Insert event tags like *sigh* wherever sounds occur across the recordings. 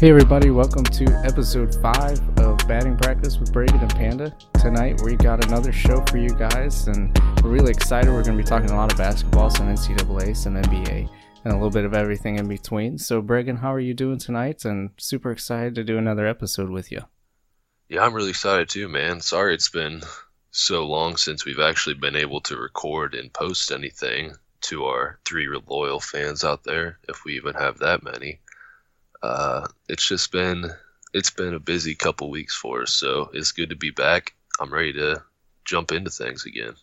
Hey everybody, welcome to episode 5 of Batting Practice with Braden and Panda. Tonight we got another show for you guys and we're really excited. We're going to be talking a lot of basketball, some NCAA, some NBA, and a little bit of everything in between. So Braden, how are you doing tonight? And super excited to do another episode with you. Yeah, I'm really excited too, man. Sorry it's been so long since we've actually been able to record and post anything to our three loyal fans out there, if we even have that many uh, it's just been it's been a busy couple weeks for us, so it's good to be back. I'm ready to jump into things again.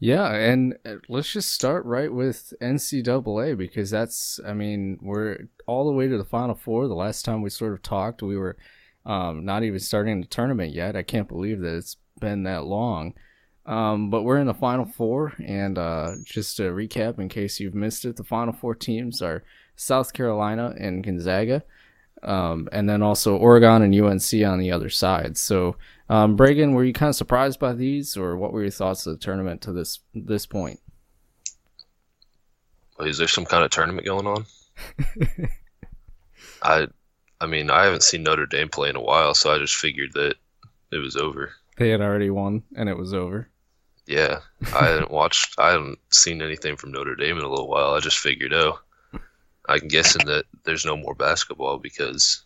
Yeah, and uh, let's just start right with NCAA because that's, I mean, we're all the way to the Final Four. The last time we sort of talked, we were um, not even starting the tournament yet. I can't believe that it's been that long. Um, but we're in the Final Four, and uh, just to recap, in case you've missed it, the Final Four teams are South Carolina and Gonzaga, um, and then also Oregon and UNC on the other side. So, um, Braden, were you kind of surprised by these, or what were your thoughts of the tournament to this this point? Is there some kind of tournament going on? *laughs* I, I mean, I haven't seen Notre Dame play in a while, so I just figured that it was over. They had already won, and it was over. Yeah, I hadn't *laughs* watched, I haven't seen anything from Notre Dame in a little while. I just figured, oh, I'm guessing that there's no more basketball because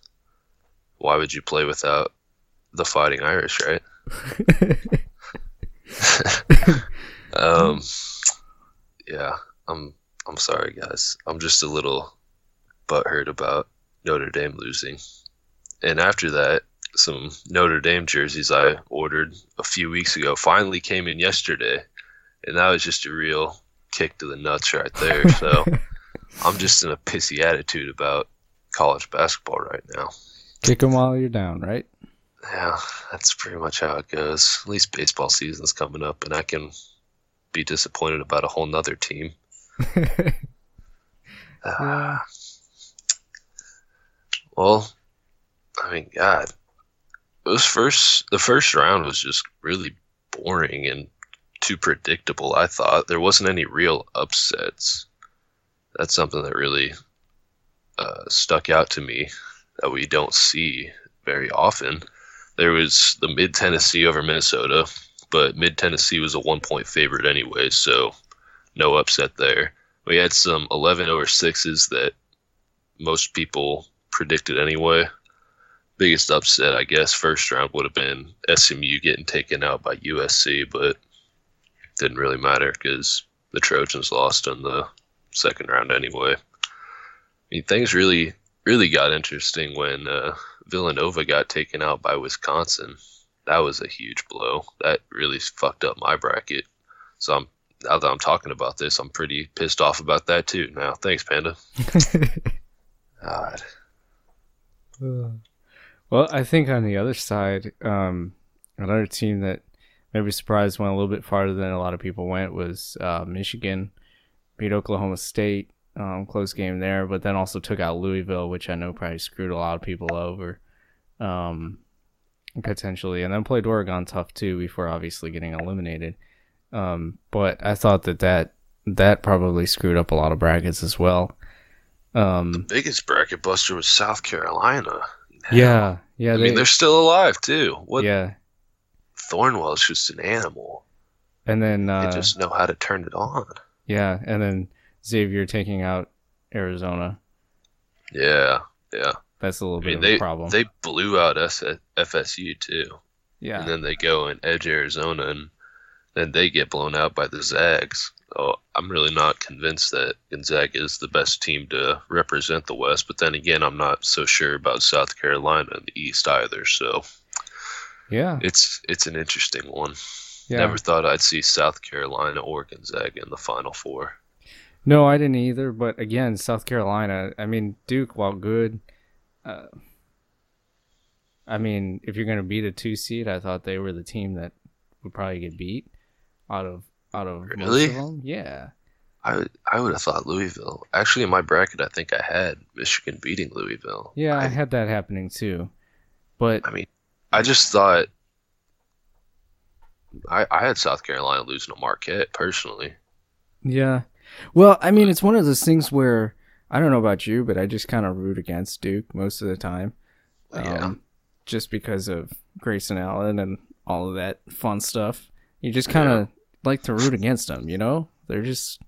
why would you play without the Fighting Irish, right? *laughs* *laughs* um, yeah, I'm I'm sorry, guys. I'm just a little butthurt about Notre Dame losing. And after that, some Notre Dame jerseys I ordered a few weeks ago finally came in yesterday, and that was just a real kick to the nuts right there. So. *laughs* I'm just in a pissy attitude about college basketball right now. Kick them while you're down, right? Yeah, that's pretty much how it goes. At least baseball season's coming up, and I can be disappointed about a whole nother team. *laughs* uh, well, I mean, God, it was first. The first round was just really boring and too predictable. I thought there wasn't any real upsets that's something that really uh, stuck out to me that we don't see very often. There was the mid Tennessee over Minnesota, but mid Tennessee was a one point favorite anyway, so no upset there. We had some 11 over 6s that most people predicted anyway. Biggest upset, I guess, first round would have been SMU getting taken out by USC, but didn't really matter because the Trojans lost in the second round anyway. I mean, things really, really got interesting when uh, Villanova got taken out by Wisconsin. That was a huge blow. That really fucked up my bracket. So I'm now that I'm talking about this, I'm pretty pissed off about that too. Now, thanks, Panda. *laughs* God. Well, I think on the other side, um, another team that maybe surprised went a little bit farther than a lot of people went was uh, Michigan beat Oklahoma State, um, close game there, but then also took out Louisville, which I know probably screwed a lot of people over, um, potentially, and then played Oregon tough too before obviously getting eliminated. Um, but I thought that that that probably screwed up a lot of brackets as well. Um, the biggest bracket buster was South Carolina. Yeah, yeah. I they, mean, they're still alive too. What? Yeah. Thornwell's just an animal. And then uh, they just know how to turn it on. Yeah, and then Xavier taking out Arizona. Yeah, yeah. That's a little I bit mean, of they, a problem. They blew out us at FSU too. Yeah. And then they go and edge Arizona, and then they get blown out by the Zags. So I'm really not convinced that Gonzaga is the best team to represent the West. But then again, I'm not so sure about South Carolina and the East either. So yeah, it's it's an interesting one. Yeah. Never thought I'd see South Carolina or Gonzaga in the Final Four. No, I didn't either. But again, South Carolina. I mean, Duke, while good, uh, I mean, if you're going to beat a two seed, I thought they were the team that would probably get beat out of out of really. Of them. Yeah. I would, I would have thought Louisville. Actually, in my bracket, I think I had Michigan beating Louisville. Yeah, I, I had that happening too. But I mean, I just thought I, I had South Carolina losing to Marquette personally. Yeah. Well, I mean, it's one of those things where I don't know about you, but I just kind of root against Duke most of the time. Yeah. Um, just because of Grayson Allen and all of that fun stuff. You just kind of like to root against them, you know? They're just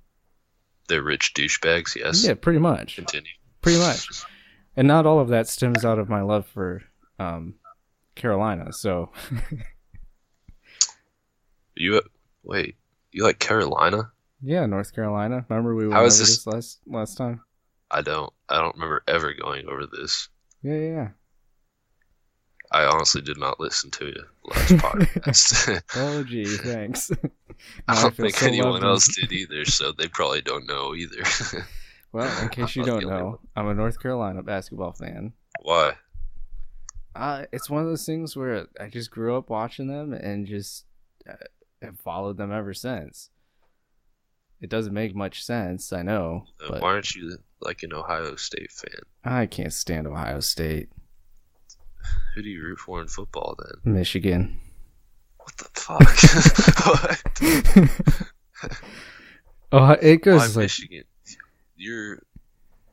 They're rich douchebags. Yes. yeah, pretty much, Continue. pretty much. And not all of that stems out of my love for um, Carolina. So *laughs* You wait. You like Carolina? yeah, North Carolina. Remember we went How over this- this last last time? I don't. I don't remember ever going over this. Yeah, yeah, yeah. I honestly did not listen to the last *laughs* podcast. *laughs* Oh, gee, thanks. *laughs* I don't feel think so anyone else did either, so they probably don't know either. Well, in case you don't know, I'm a North Carolina basketball fan. Why? Uh, it's one of those things where I just grew up watching them and just uh, have followed them ever since. It doesn't make much sense, I know, Uh, but Why aren't you like an Ohio State fan? I can't stand Ohio State, Who do you root for in football then? Michigan. What the fuck? *laughs* *laughs* what? *laughs* Oh, it Why goes like Michigan? You're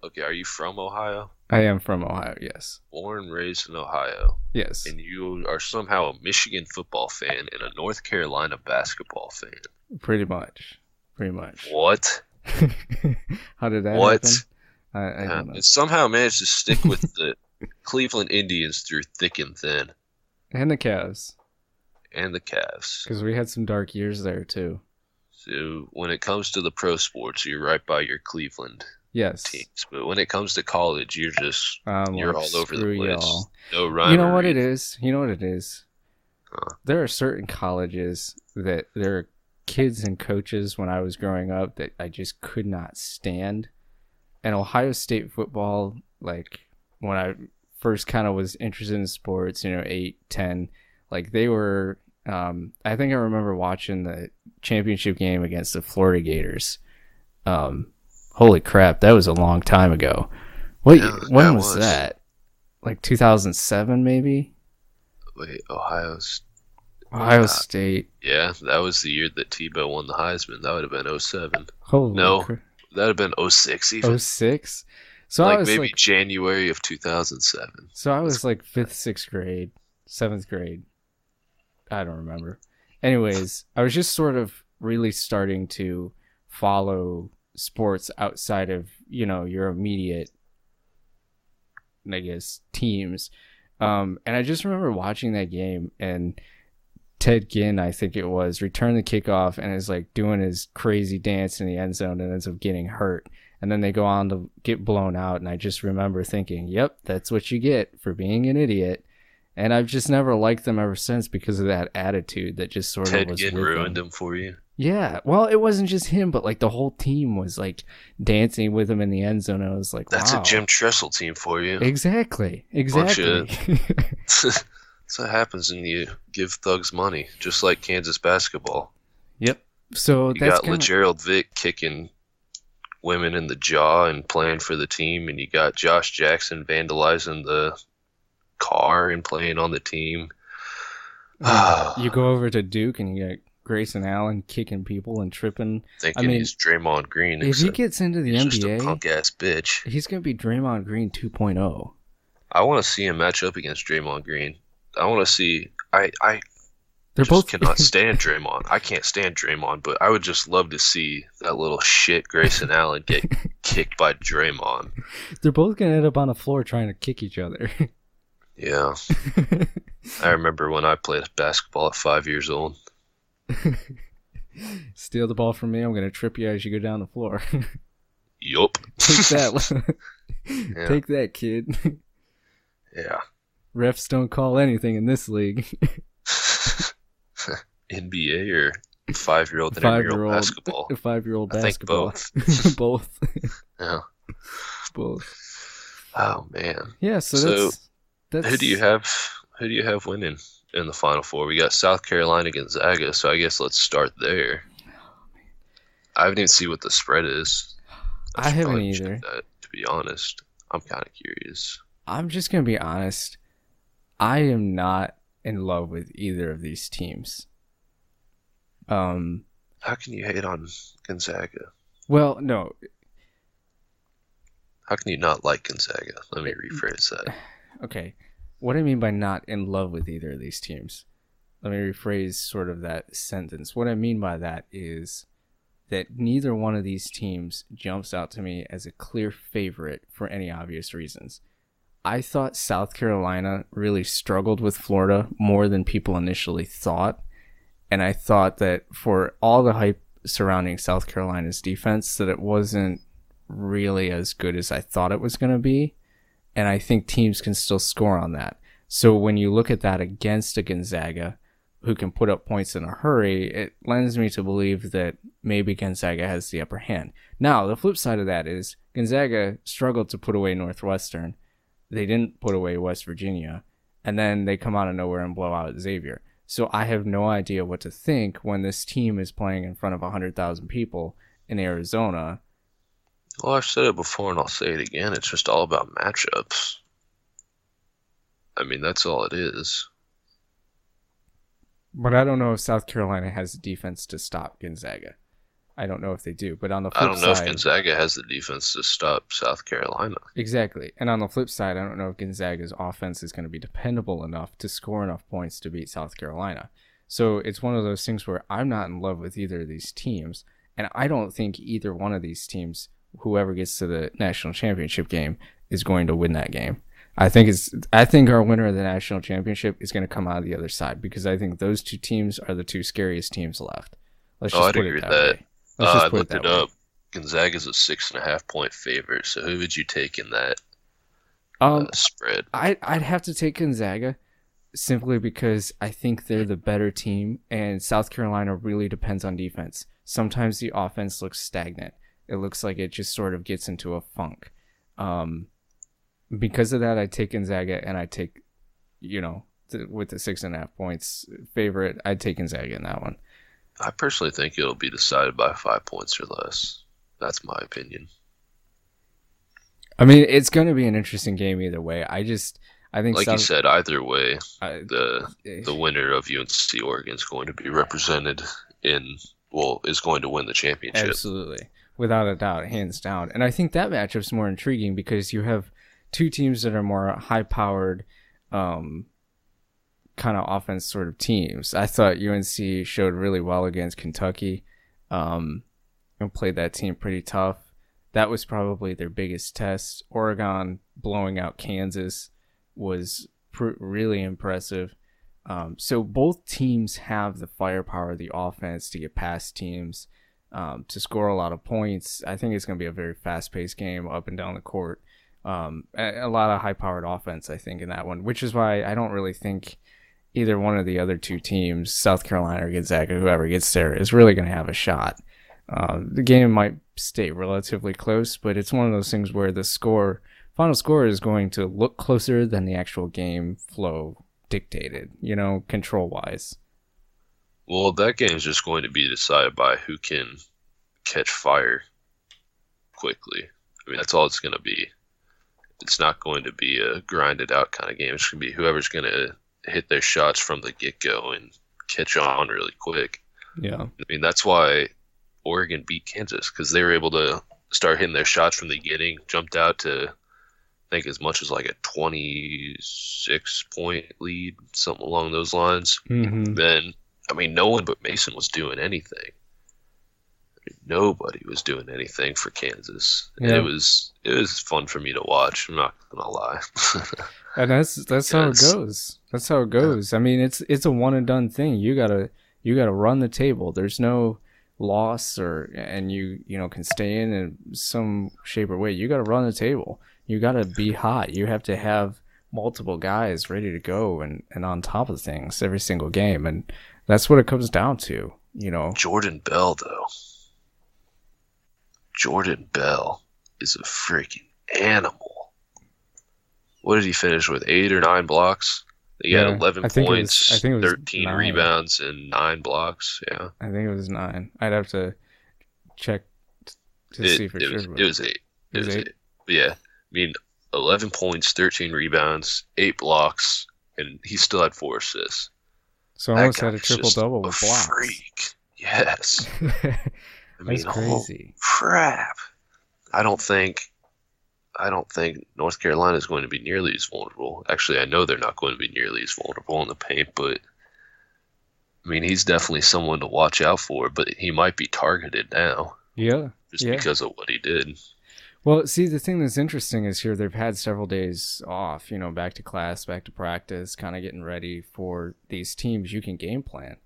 okay. Are you from Ohio? I am from Ohio. Yes, Born, raised in Ohio, yes. and you are somehow a Michigan football fan and a North Carolina basketball fan. Pretty much, pretty much. *laughs* What? How did that What? happen? I, I Yeah, don't know. and somehow managed to stick with *laughs* the Cleveland Indians through thick and thin, And the Cavs, and the Cavs. because we had some dark years there too. So when it comes to the pro sports, you're right by your Cleveland Yes. teams. But when it comes to college, you're just Um, you're all over the place. y'all. No rhyme. You know what it is? You know what it is? Huh. There are certain colleges that there are kids and coaches when I was growing up that I just could not stand. And Ohio State football, like when I first kind of was interested in sports, you know, eight, ten, like they were. Um, I think I remember watching the championship game against the Florida Gators. Um, holy crap, that was a long time ago. What? Yeah, when was was. that? Like 2007, maybe. Wait, Ohio's. Ohio Uh, State. Yeah, that was the year that Tebow won the Heisman. That would have been 07. Holy no, cra- That would have been 06 even. 06? So I like was maybe like January of 2007. so I was like 5th, 6th grade, 7th grade. I don't remember. Anyways, I was just sort of really starting to follow sports outside of, you know, your immediate I guess teams. Um and I just remember watching that game and Ted Ginn, I think it was, returned the kickoff and is like doing his crazy dance in the end zone and ends up getting hurt. And then they go on to get blown out. And I just remember thinking, yep, that's what you get for being an idiot. And I've just never liked them ever since because of that attitude that just sort of Ted was Ginn ruined them. him for you. Yeah. Well, it wasn't just him, but like the whole team was like dancing with him in the end zone. I was like, That's wow. a Jim Tressel team for you. Exactly. Exactly. *laughs* *laughs* That's what happens when you give thugs money, just like Kansas basketball. yep. So You that's got kind of LaGerald Vick kicking women in the jaw and playing for the team, and you got Josh Jackson vandalizing the car and playing on the team. *sighs* you go over to Duke and you got Grayson Allen kicking people and tripping. Thinking I mean, he's Draymond Green. If he gets into the he's just a NBA, punk ass bitch. he's gonna be Draymond Green oh. 2.0. I want to see him match up against Draymond Green. I want to see. I I They're just both cannot *laughs* stand Draymond. I can't stand Draymond, but I would just love to see that little shit Grayson Allen get *laughs* kicked by Draymond. they're both gonna end up on the floor trying to kick each other. Yeah, *laughs* I remember when I played basketball at five years old. *laughs* Steal the ball from me. I'm gonna trip you as you go down the floor. *laughs* Yup. Take that. *laughs* Yeah. Take that, kid. Yeah. Refs don't call anything in this league. NBA or five year old and eight year old Five-year-old basketball. Five year old I think basketball. both. both. Yeah. both. Oh man. Yeah. So, So, that's that's. Who do you have? Who do you have winning in the final four? We got South Carolina Gonzaga, so I guess let's start there. I haven't even seen what the spread is. I should haven't either. That, to be honest, I'm kind of curious. I'm just gonna be honest. I am not in love with either of these teams. Um. How can you hate on Gonzaga? Well, no. How can you not like Gonzaga? Let me rephrase that. *sighs* Okay. What I mean by not in love with either of these teams. Let me rephrase sort of that sentence. What I mean by that is that neither one of these teams jumps out to me as a clear favorite for any obvious reasons. I thought South Carolina really struggled with Florida more than people initially thought. And I thought that for all the hype surrounding South Carolina's defense, that it wasn't really as good as I thought it was going to be. And I think teams can still score on that. So when you look at that against a Gonzaga who can put up points in a hurry, it lends me to believe that maybe Gonzaga has the upper hand. Now, the flip side of that is Gonzaga struggled to put away Northwestern. They didn't put away West Virginia. And then they come out of nowhere and blow out Xavier. So I have no idea what to think when this team is playing in front of 100,000 people in Arizona well, I've said it before and I'll say it again. It's just all about matchups. I mean, that's all it is. But I don't know if South Carolina has the defense to stop Gonzaga. I don't know if they do. But on the flip I don't know side, if Gonzaga has the defense to stop South Carolina. Exactly. And on the flip side, I don't know if Gonzaga's offense is going to be dependable enough to score enough points to beat South Carolina. So it's one of those things where I'm not in love with either of these teams. And I don't think either one of these teams whoever gets to the national championship game is going to win that game. I think it's I think our winner of the national championship is going to come out of the other side because I think those two teams are the two scariest teams left. Let's oh, just I'd put agree it that, that. way. Let's uh, just put I looked it, it up. Gonzaga's a six and a half point favorite. So who would you take in that um, uh, spread? I I'd have to take Gonzaga simply because I think they're the better team, and South Carolina really depends on defense. Sometimes the offense looks stagnant it looks like it just sort of gets into a funk. Um, because of that, I take Gonzaga and I take, you know, the, with the six and a half points favorite, I'd take Gonzaga in that one. I personally think it'll be decided by five points or less. That's my opinion. I mean, it's going to be an interesting game either way. I just, I think, like South, you said, either way, I, the eh. the winner of UNC Oregon is going to be represented in, well, is going to win the championship. Absolutely without a doubt, hands down. And I think that matchup's more intriguing because you have two teams that are more high powered, um, kind of offense sort of teams. I thought UNC showed really well against Kentucky, um, and played that team pretty tough. That was probably their biggest test. Oregon blowing out Kansas was pr- really impressive. Um, so both teams have the firepower, the offense to get past teams um, to score a lot of points. I think it's going to be a very fast paced game up and down the court. Um, a, lot of high powered offense, I think, in that one, which is why I don't really think either one of the other two teams, South Carolina or Gonzaga, whoever gets there, is really going to have a shot. Uh, the game might stay relatively close, but it's one of those things where the score, final score, is going to look closer than the actual game flow dictated, you know, control wise. Well, that game is just going to be decided by who can catch fire quickly. I mean, that's all it's going to be. It's not going to be a grinded out kind of game. It's going to be whoever's going to hit their shots from the get go and catch on really quick. Yeah. I mean, that's why Oregon beat Kansas because they were able to start hitting their shots from the beginning, jumped out to, I think, as much as like a 26 point lead, something along those lines. Mm-hmm. Then I mean, no one but Mason was doing anything. I mean, nobody was doing anything for Kansas. Yeah. It was it was fun for me to watch. I'm not gonna lie. *laughs* and that's that's how it goes. That's how it goes. I mean, it's it's a one and done thing. You gotta you gotta run the table. There's no loss or and you you know can stay in in some shape or way. You gotta run the table. You gotta be hot. You have to have multiple guys ready to go and, and on top of things every single game. And that's what it comes down to, you know. Jordan Bell, though. Jordan Bell is a freaking animal. What did he finish with? Eight or nine blocks? He yeah, had 11 points, was, 13 nine. rebounds, and nine blocks. Yeah. I think it was nine. I'd have to check to it, see for it sure. Was, it was eight. It, it was, eight? eight. Yeah. I mean, 11 points, 13 rebounds, eight blocks, and he still had four assists. So I almost had a triple double with blocks. Freak. Yes. *laughs* I mean, That's crazy. crap. I don't think I don't think North Carolina is going to be nearly as vulnerable. Actually, I know they're not going to be nearly as vulnerable in the paint, but I mean, he's definitely someone to watch out for, but he might be targeted now. Yeah. Just yeah. because of what he did. Well, see, the thing that's interesting is here they've had several days off, you know, back to class, back to practice, kind of getting ready for these teams you can game plan,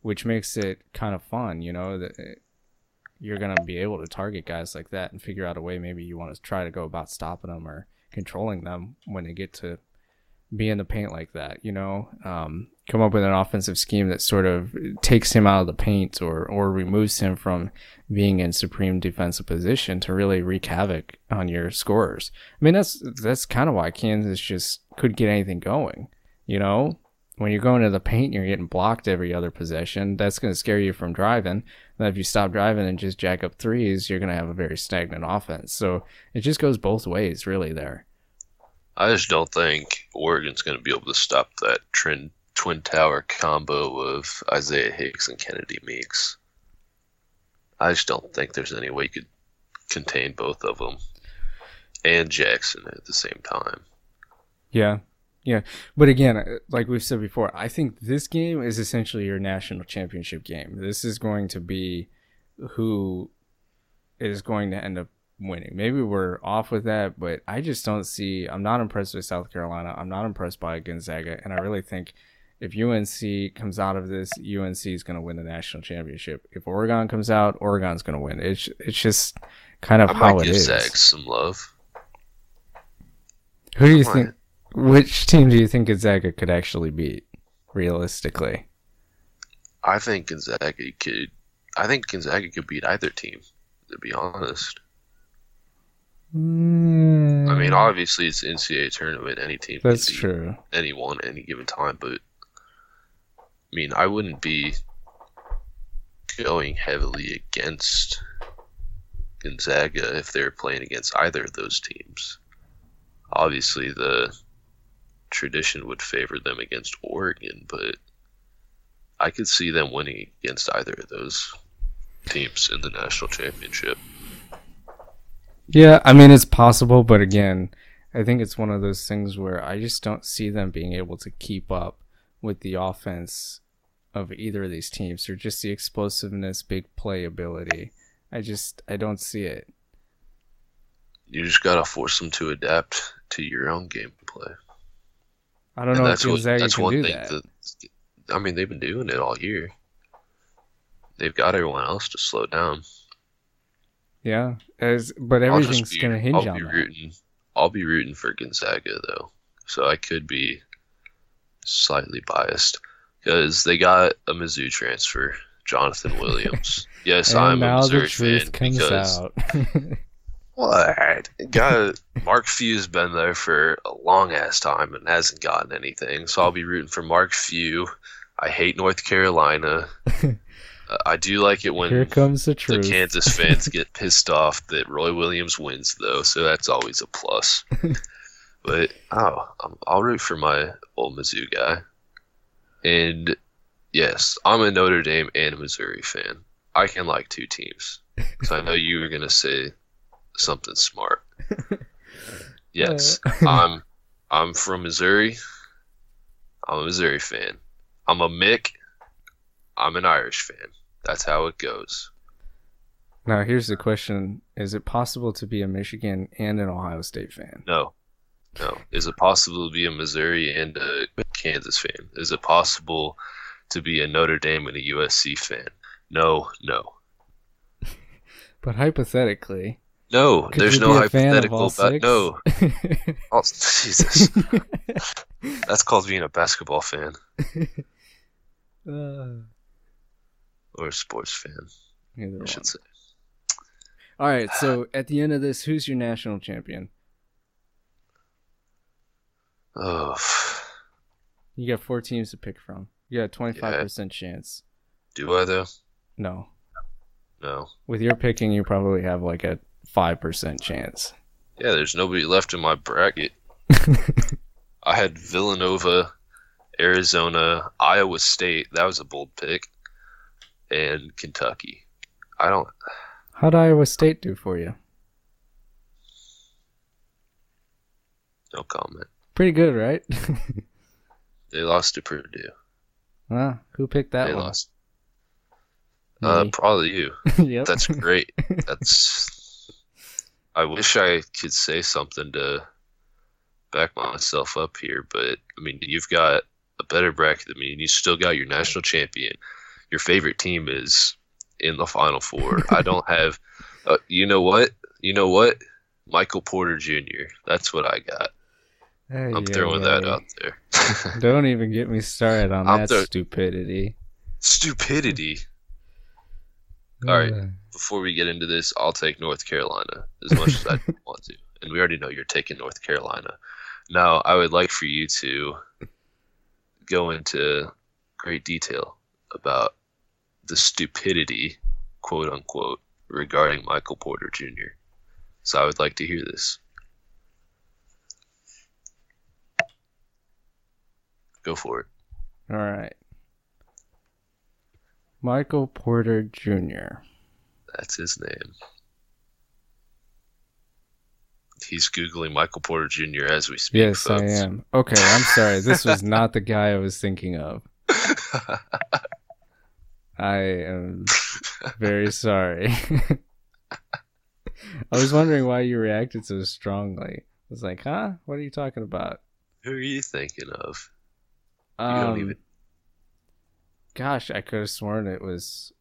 which makes it kind of fun, you know, that eh, you're going to be able to target guys like that and figure out a way maybe you want to try to go about stopping them or controlling them when they get to be in the paint like that, you know, um, come up with an offensive scheme that sort of takes him out of the paint or, or removes him from being in supreme defensive position to really wreak havoc on your scorers. I mean, that's, that's kind of why Kansas just couldn't get anything going, you know, when you're going to the paint, you're getting blocked every other possession. That's going to scare you from driving. And if you stop driving and just jack up threes, you're going to have a very stagnant offense. So it just goes both ways, really, there. I just don't think Oregon's going to be able to stop that trend, twin tower combo of Isaiah Hicks and Kennedy Meeks. I just don't think there's any way you could contain both of them and Jackson at the same time. Yeah. Yeah. But again, uh, like we've said before, I think this game is essentially your national championship game. This is going to be who is going to end up winning. Maybe we're off with that, but I just don't see. I'm not impressed with South Carolina. I'm not impressed by Gonzaga, and I really think if UNC comes out of this, UNC is going to win the national championship. If Oregon comes out, Oregon's going to win. It's it's just kind of I how might it give is. Zag some love. Who do you think? Which team do you think Gonzaga could actually beat, realistically? I think Gonzaga could. I think Gonzaga could beat either team. To be honest, Mm. I mean, obviously it's NCAA tournament. Any team that's true. anyone at any given time, but I mean, I wouldn't be going heavily against Gonzaga if they're playing against either of those teams. Obviously, the tradition would favor them against Oregon, but I could see them winning against either of those teams in the national championship. Yeah, I mean it's possible, but again, I think it's one of those things where I just don't see them being able to keep up with the offense of either of these teams or just the explosiveness, big play ability. I just I don't see it. You just gotta force them to adapt to your own gameplay. I don't And know if that's what, Gonzaga that's can one do thing that. that. I mean, they've been doing it all year. They've got everyone else to slow down. Yeah, as but everything's be- gonna hinge I'll on be that. rooting. I'll be rooting for Gonzaga though, so I could be slightly biased because they got a Mizzou transfer, Johnathan Williams. *laughs* yes, I'm a Missouri fan because out. *laughs* what? Got Mark Few's been there for a long ass time and hasn't gotten anything, so I'll be rooting for Mark Few. I hate North Carolina. *laughs* Uh, I do like it when Here comes the the. Kansas fans *laughs* get pissed off that Roy Williams wins, though, so that's always a plus. *laughs* but oh, I'm, I'll root for my old Mizzou guy. And yes, I'm a Notre Dame and a Missouri fan. I can like two teams, so I know you were gonna say something smart. *laughs* Yes, I'm. I'm from Missouri. I'm a Missouri fan. I'm a Mick. I'm an Irish fan. That's how it goes. Now here's the question: Is it possible to be a Michigan and an Ohio State fan? No. No. Is it possible to be a Missouri and a Kansas fan? Is it possible to be a Notre Dame and a USC fan? No, no. *laughs* But hypothetically, No, could there's no be fan of hypothetical about no. Oh, *laughs* Jesus. That's called being a basketball fan *laughs* Uh, or a sports fan, either I one. should say. All right, so *sighs* at the end of this, who's your national champion? Oh, You got four teams to pick from. You got a twenty-five percent chance. do I though? No, No. with your picking, you probably have like a five percent chance. Yeah, there's nobody left in my bracket. *laughs* I had Villanova, Arizona, Iowa State. That was a bold pick. And Kentucky. I don't. How'd Iowa State do for you? No comment. Pretty good, right? *laughs* They lost to Purdue. well, who picked that they one? lost. Uh, probably you. *laughs* yep. That's great. *laughs* That's. I wish I could say something to back myself up here, but I mean, you've got a better bracket than me, and you still got your national champion. Your favorite team is in the final four. I don't *laughs* have. Uh, you know what? You know what? Michael Porter Jr. That's what I got. Ay, I'm throwing that ay. out there. *laughs* Don't even get me started on I'm that throw- stupidity. Stupidity. All right. Before we get into this, I'll take North Carolina as much as I *laughs* want to. And we already know you're taking North Carolina. Now, I would like for you to go into great detail about the stupidity, quote unquote, regarding Michael Porter Jr. So I would like to hear this. Go for it. All right. Michael Porter Jr. That's his name. He's Googling Michael Porter Jr. as we speak. Yes, I am. Okay, I'm sorry. This was *laughs* not the guy I was thinking of. *laughs* I am *laughs* very sorry. I was wondering why you reacted so strongly. I was like, huh? What are you talking about? Who are you thinking of? You Um, don't even. Gosh, I could have sworn it was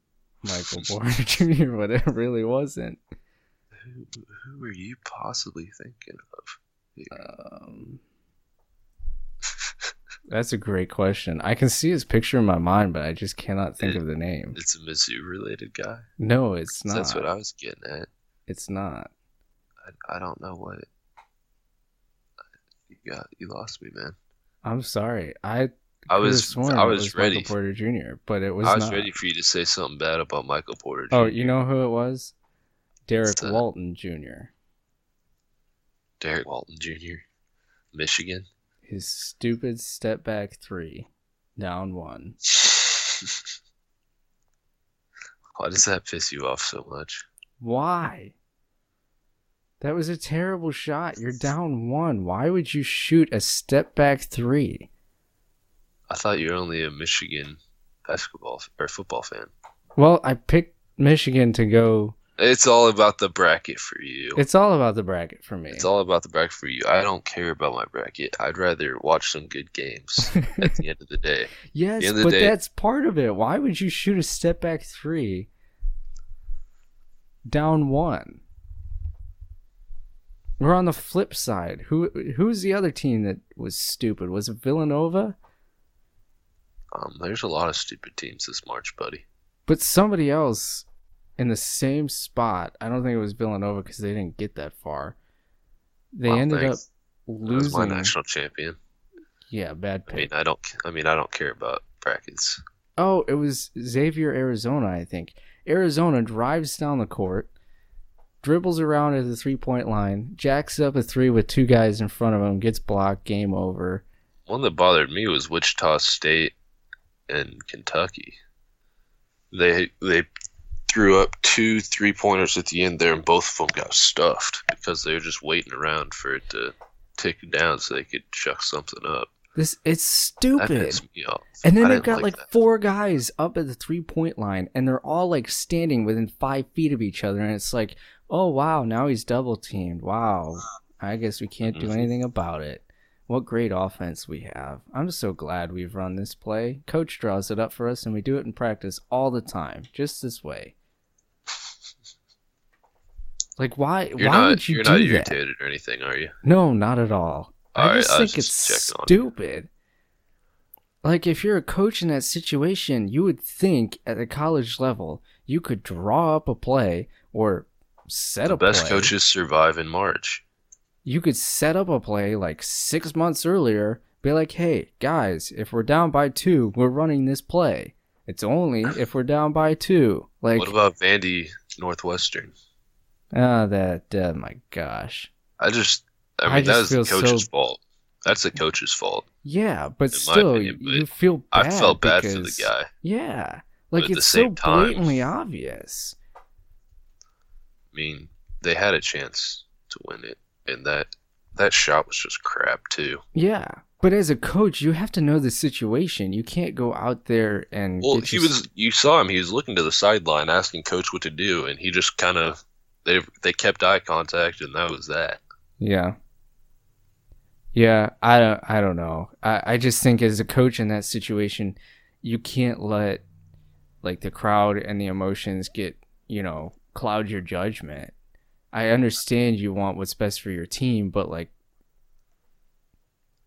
Michael Porter *laughs* Jr., but it really wasn't. Who, who are you possibly thinking of? Um, that's a great question. I can see his picture in my mind, but I just cannot think of the name. It's a Mizzou related guy. No, it's not. That's what I was getting at. It's not. I, I don't know what. You got you lost me, man. I'm sorry. I I was I it was, ready. Michael Porter Jr., but it was I was not. ready for you to say something bad about Michael Porter. Jr. Oh, you know who it was? Derrick What's that? Walton Jr. Derrick Walton Jr. Michigan. His stupid step back three, down one. *laughs* Why does that piss you off so much? Why? That was a terrible shot. You're down one. Why would you shoot a step back three? I thought you were only a Michigan basketball or football fan. Well, I picked Michigan to go. It's all about the bracket for you. It's all about the bracket for me. It's all about the bracket for you. I don't care about my bracket. I'd rather watch some good games *laughs* at the end of the day. yes, the the but day- that's part of it. Why would you shoot a step back three down one? We're on the flip side. Who who's the other team that was stupid? Was it Villanova? Um, there's a lot of stupid teams this March, buddy. But somebody else in the same spot. I don't think it was Villanova because they didn't get that far. They Well, ended up thanks. That was my losing. national champion. Yeah, bad pick. I mean. I don't. I mean, I don't care about brackets. Oh, it was Xavier, Arizona, I think. Arizona drives down the court, dribbles around at the three point line, jacks up a three with two guys in front of him, gets blocked, game over. One that bothered me was Wichita State and Kentucky. They they threw up two three pointers at the end there, and both of them got stuffed because they were just waiting around for it to tick down so they could chuck something up. This it's stupid. pissed me off. And then they've got like, that. four guys up at the three point line, and they're all like standing within five feet of each other, and it's like, oh wow, now he's double teamed. Wow, I guess we can't do Mhm. anything about it. What great offense we have! I'm so glad we've run this play. Coach draws it up for us, and we do it in practice all the time, just this way. Like why? You're why not would you you're do not that? irritated or anything, are you? No, not at all. I just was think it's just stupid. Like if you're a coach in that situation, you would think at the college level you could draw up a play or set The a play. The best play. coaches survive in March. You could set up a play like six months earlier. Be like, hey guys, if we're down by two, we're running this play. It's only if we're down by two. Like, what about Vandy Northwestern? Ah, that. Oh my gosh. I just, I I mean, that just is the feel coach's so- fault. That's the coach's fault. Yeah, but still, opinion, but you feel bad. I felt bad for the guy. Yeah. Like the it's so time- blatantly obvious. I mean, they had a chance to win it, and that that shot was just crap too. Yeah. But as a coach, you have to know the situation. You can't go out there and Well, he your- was. You saw him. He was looking to the sideline, asking coach what to do, and he just kind of they they kept eye contact, and that was that. Yeah. Yeah, I don't I don't know. I, I just think as a coach in that situation, you can't let like the crowd and the emotions get, you know, cloud your judgment. I understand you want what's best for your team, but like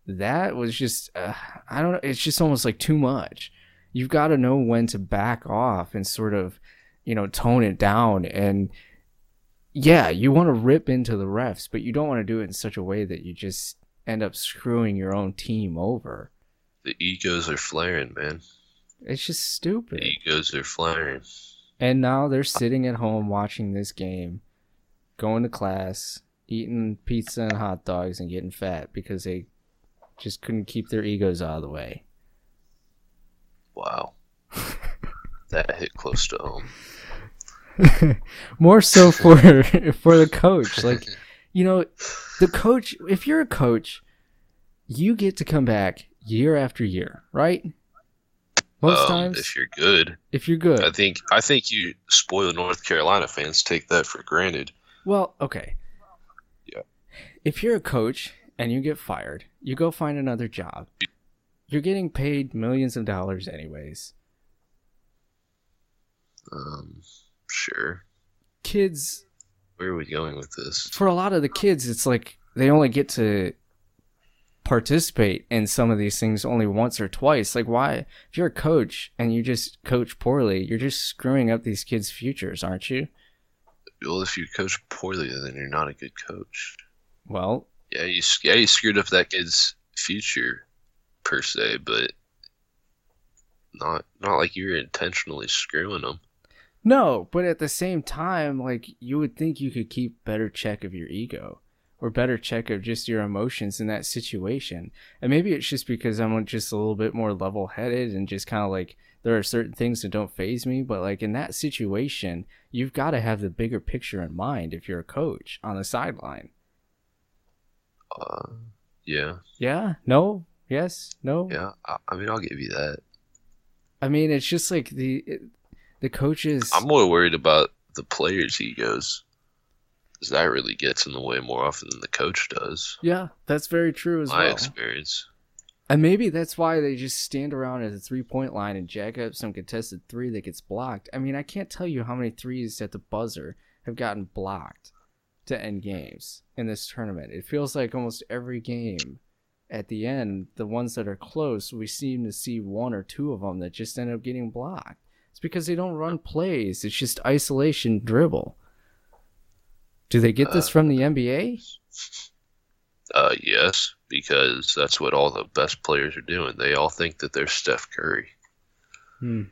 that was just uh, I don't know, it's just almost like too much. You've got to know when to back off and sort of, you know, tone it down and yeah, you want to rip into the refs, but you don't want to do it in such a way that you just end up screwing your own team over. The egos are flaring, man. It's just stupid. The egos are flaring. And now they're sitting at home watching this game, going to class, eating pizza and hot dogs and getting fat because they just couldn't keep their egos out of the way. Wow, *laughs* that hit close to home. *laughs* More so for *laughs* for the coach. Like, *laughs* you know, the coach, if you're a coach, you get to come back year after year, right? Most Um, times if you're good, if you're good. I think I think you spoiled North Carolina fans take that for granted. Well, okay. Yeah. If you're a coach and you get fired, you go find another job. You're getting paid millions of dollars anyways. Um, sure. Kids, Where are we going with this? for a lot of the kids, it's like they only get to participate in some of these things only once or twice. Like, why? If you're a coach and you just coach poorly, you're just screwing up these kids' futures, aren't you? Well, if you coach poorly, then you're not a good coach. Well, Yeah, you yeah you screwed up that kid's future per se, but not not like you're intentionally screwing them. No, but at the same time, like you would think you could keep better check of your ego or better check of just your emotions in that situation. And maybe it's just because I'm just a little bit more level headed and just kind of like there are certain things that don't phase me, but like in that situation, you've got to have the bigger picture in mind if you're a coach on the sideline. Uh, yeah, Yeah? No? Yes? No? yeah. I, I mean, I'll give you that. I mean, it's just like the the coaches I'm more worried about the players' egos, because that really gets in the way more often than the coach does. Yeah, that's very true as My well. experience. And maybe that's why they just stand around at the three point line and jack up some contested three that gets blocked. I mean, I can't tell you how many threes at the buzzer have gotten blocked to end games in this tournament. It feels like almost every game at the end, the ones that are close, we seem to see one or two of them that just end up getting blocked. It's because they don't run plays, it's just isolation dribble. Do they get this Uh, from the NBA? Uh, yes, because that's what all the best players are doing. They all think that they're Steph Curry. Hmm.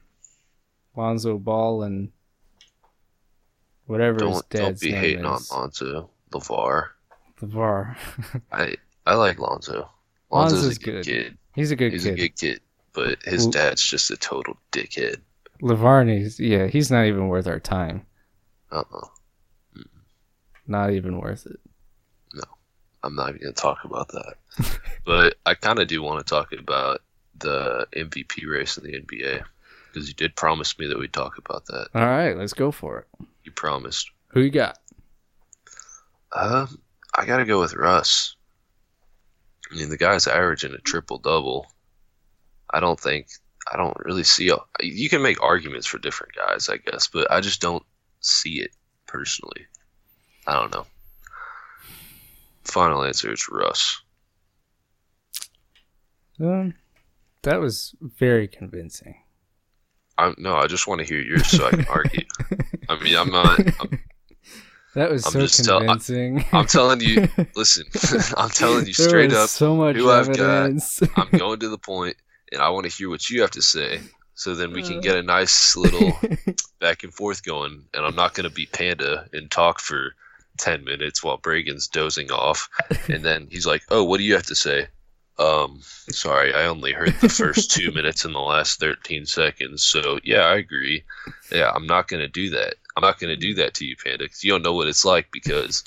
Lonzo Ball and whatever his Don't don't be name hating on. Lonzo, LaVar. The VAR. *laughs* I I like Lonzo. Lonzo's Lonzo's a good, good. kid. He's a good kid. He's kid. a good kid, but his dad's just a total dickhead. Lavarney's yeah, he's not even worth our time. Uh uh Not even worth it. No, I'm not even gonna talk about that. *laughs* but I kind of do want to talk about the MVP race in the NBA because you did promise me that we'd talk about that. All right, let's go for it. You promised. Who you got? Um, I gotta go with Russ. I mean, the guy's averaging a triple double. I don't think I don't really see. You can make arguments for different guys, I guess, but I just don't see it personally. I don't know. Final answer is Russ. Um, that was very convincing. I no, I just want to hear yours so I can argue. *laughs* I mean, I'm not. I'm, That was I'm so just tell- I- convincing. I'm telling you. *laughs* Listen, *laughs* I'm telling you straight up. So much who I've got. evidence. I'm going to the point, and I want to hear what you have to say, so then we can Uh. get a nice little *laughs* back and forth going. And I'm not going to be panda and talk for ten minutes while Braden's dozing off, and *laughs* then he's like, "Oh, what do you have to say?" Um, sorry, I only heard the first two *laughs* minutes in the last 13 seconds. So yeah, I agree. Yeah, I'm not going to do that. I'm not going to do that to you, Panda, because you don't know what it's like. Because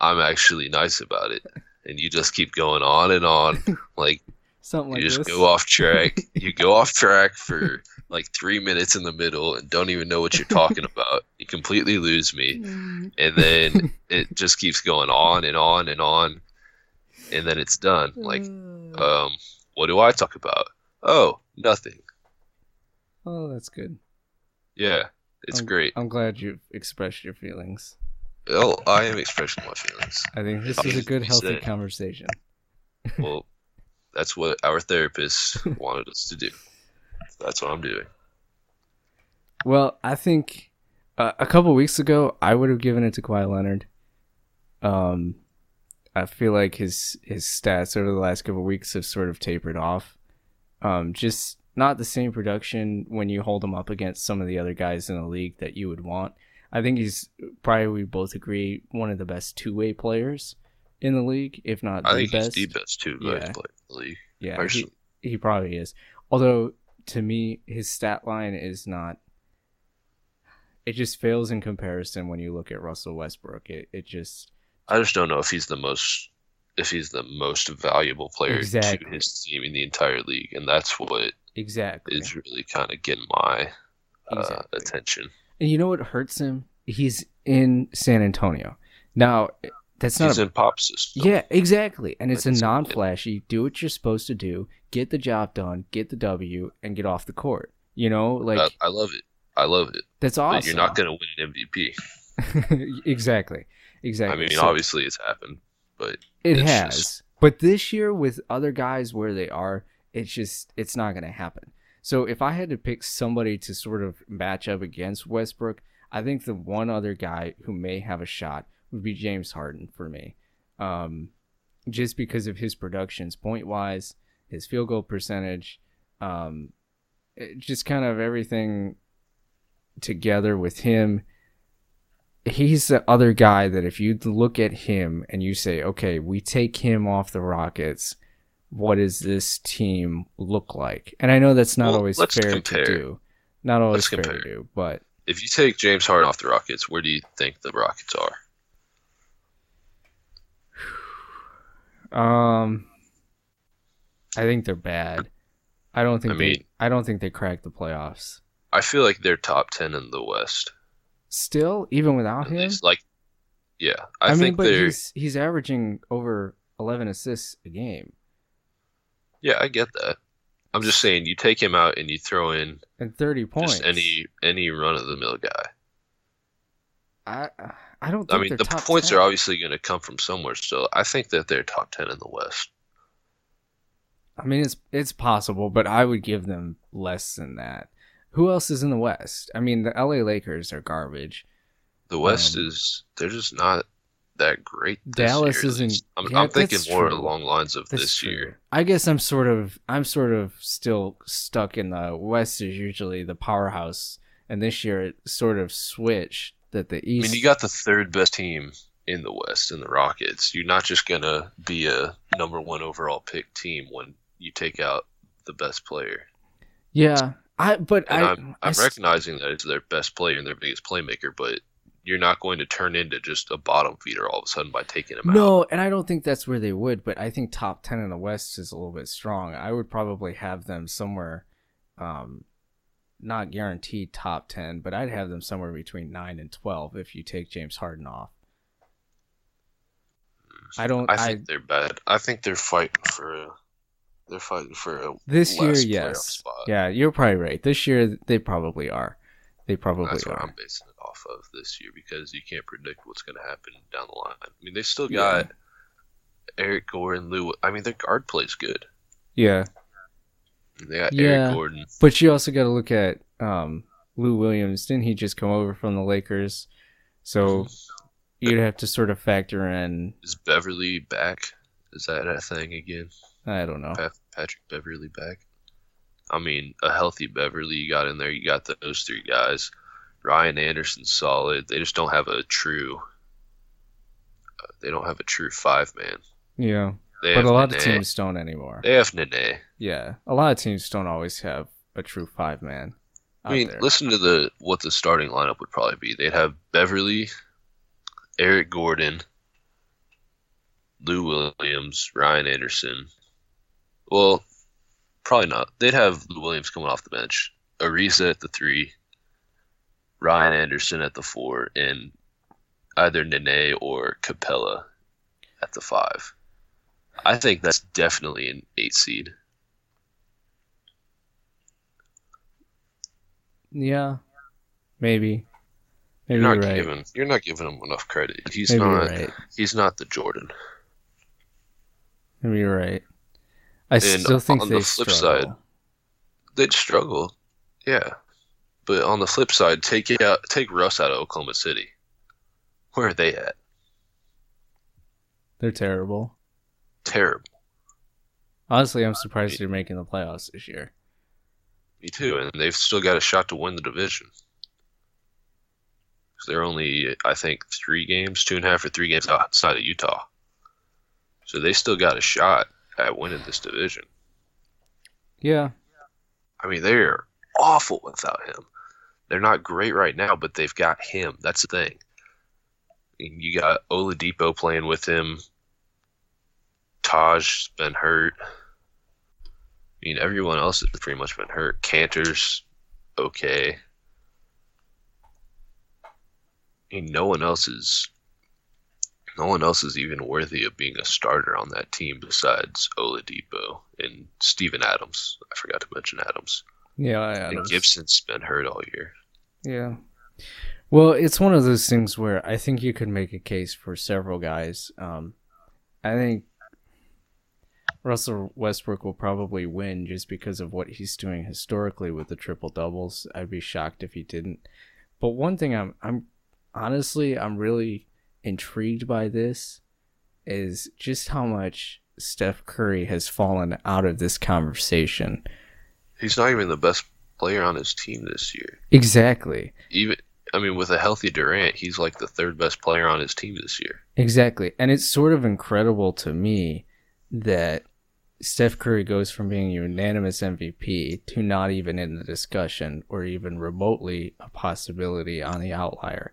I'm actually nice about it. and you just keep going on and on. like Something like you just this. go off track. *laughs* you go off track for like three minutes in the middle and don't even know what you're talking about. You completely lose me. Mm. And then *laughs* it just keeps going on and on and on. And then it's done. Like, um, what do I talk about? Oh, nothing. oh, that's good. Yeah, it's Um, great. I'm glad you've expressed your feelings. Well, I am expressing my feelings. I think this is a good, healthy conversation. Well, that's what our therapist *laughs* wanted us to do. That's what I'm doing. Well, I think uh, a couple weeks ago I would have given it to Kawhi Leonard. Um, I feel like his his stats over the last couple weeks have sort of tapered off. Um, just not the same production when you hold him up against some of the other guys in the league that you would want. I think he's probably we both agree one of the best two way players in the league, if not I the think best. he's the best two Yeah. player league. Yeah, he, he probably is. Although to me, his stat line is not. It just fails in comparison when you look at Russell Westbrook. It it just I just don't know if he's the most if he's the most valuable player Exactly. to his team in the entire league, and that's what exactly. is really kind of getting my uh, Exactly. attention. And you know what hurts him? He's in San Antonio now. That's not a in pop system. Yeah, exactly. And it's a non flashy, do what you're supposed to do, get the job done, get the W, and get off the court. You know, like I, I love it. I love it. that's awesome. But you're not going to win an MVP. *laughs* exactly. Exactly. I mean, So obviously it's happened, but it has. just- But this year with other guys where they are, it's just it's not gonna happen. So if I had to pick somebody to sort of match up against Westbrook, I think the one other guy who may have a shot would be James Harden for me. Um, just because of his productions, point wise, his field goal percentage, um, it- just kind of everything together with him. He's the other guy that if you look at him and you say, okay, we take him off the Rockets, what does this team look like? And I know that's not Well, always fair compare. to do. Not always Let's fair compare. to do, but if you take James Harden off the Rockets, where do you think the Rockets are? Um, I think they're bad. I don't think I they. mean- I don't think they crack the playoffs. I feel like they're top ten in the West. Still, even without At him. least, like, yeah, I, I, mean, but they're. he's he's averaging over eleven assists a game Yeah, I get that. I'm just saying, you take him out and you throw in and thirty points. just any any run of the mill guy. I I don't. Think I mean, the points 10. are obviously going to come from somewhere. Still, I think that they're top ten in the West. I mean, it's it's possible, but I would give them less than that. Who else is in the West? I mean, the LA Lakers are garbage. The West Um, is they're just not that great. This Dallas year, isn't- I'm, yeah, I'm thinking more true. along lines of That's this true. year. I guess I'm sort of I'm sort of still stuck in the West is usually the powerhouse, and this year it sort of switched that the I mean, you got the third best team in the West in the Rockets. You're not just gonna be a number one overall pick team when you take out the best player. yeah, I but And I I'm I I'm s- recognizing that it's their best player and their biggest playmaker, but you're not going to turn into just a bottom feeder all of a sudden by taking him out. No, and I don't think that's where they would, but I think top 10 in the West is a little bit strong. I would probably have them somewhere um not guaranteed top 10, but I'd have them somewhere between 9 and 12 if you take James Harden off. I don't I I, think they're bad. I think they're fighting for a they're fighting for a this year yes. Yeah, you're probably right. This year they probably are. They probably That's what are. I'm basing it off of this year because you can't predict what's going to happen down the line. I mean, they still Yeah. got Eric Gordon, Lou. I mean, their guard plays good. Yeah. They got Yeah. Eric Gordon. But you also got to look at um Lou Williams. Didn't he just come over from the Lakers? So you'd have to sort of factor in Is Beverley back? Is that a thing again? I don't know. Pa- Patrick Beverley back? I mean, a healthy Beverley you got in there. You got those three guys. Ryan Anderson's solid. They just don't have a true. Uh, they don't have a true five man. Yeah. They But a lot Nene. of teams don't anymore. They have Nene. Yeah. A lot of teams don't always have a true five man. I mean, there. listen to the what the starting lineup would probably be. They'd have Beverley, Eric Gordon, Lou Williams, Ryan Anderson. Well, probably not. They'd have Lou Williams coming off the bench, Ariza at the three, Ryan Anderson at the four, and either Nene or Capela at the five. I think that's definitely an eight seed. Yeah, maybe. Maybe you're you're not right. giving you're not giving him enough credit. He's Maybe not right. he's not the Jordan. Maybe you're right. I And still think on the flip struggle. side- They'd struggle, yeah. But on the flip side, take it out, take Russ out of Oklahoma City. Where are they at? They're terrible. Terrible. Honestly, I'm surprised they're making the playoffs this year. Me too, and they've still got a shot to win the division. They're only, I think, three games, two and a half or three games outside of Utah. So they still got a shot at winning this division. Yeah, I mean, they're awful without him. They're not great right now, but they've got him. That's the thing. You got Oladipo playing with him. Taj's been hurt. I mean, everyone else has pretty much been hurt. Kanter's okay. I mean, no one else is. No one else is even worthy of being a starter on that team besides Oladipo and Steven Adams. I forgot to mention Adams. yeah, I, And Gibson's been hurt all year. Yeah. Well, it's one of those things where I think you could make a case for several guys. Um, I think Russell Westbrook will probably win just because of what he's doing historically with the triple doubles. I'd be shocked if he didn't. But one thing I'm I'm honestly I'm really intrigued by this is just how much Steph Curry has fallen out of this conversation. He's not even the best player on his team this year. Exactly. Even I mean, with a healthy Durant, he's like the third best player on his team this year. Exactly. And it's sort of incredible to me that Steph Curry goes from being unanimous MVP to not even in the discussion or even remotely a possibility on the outlier.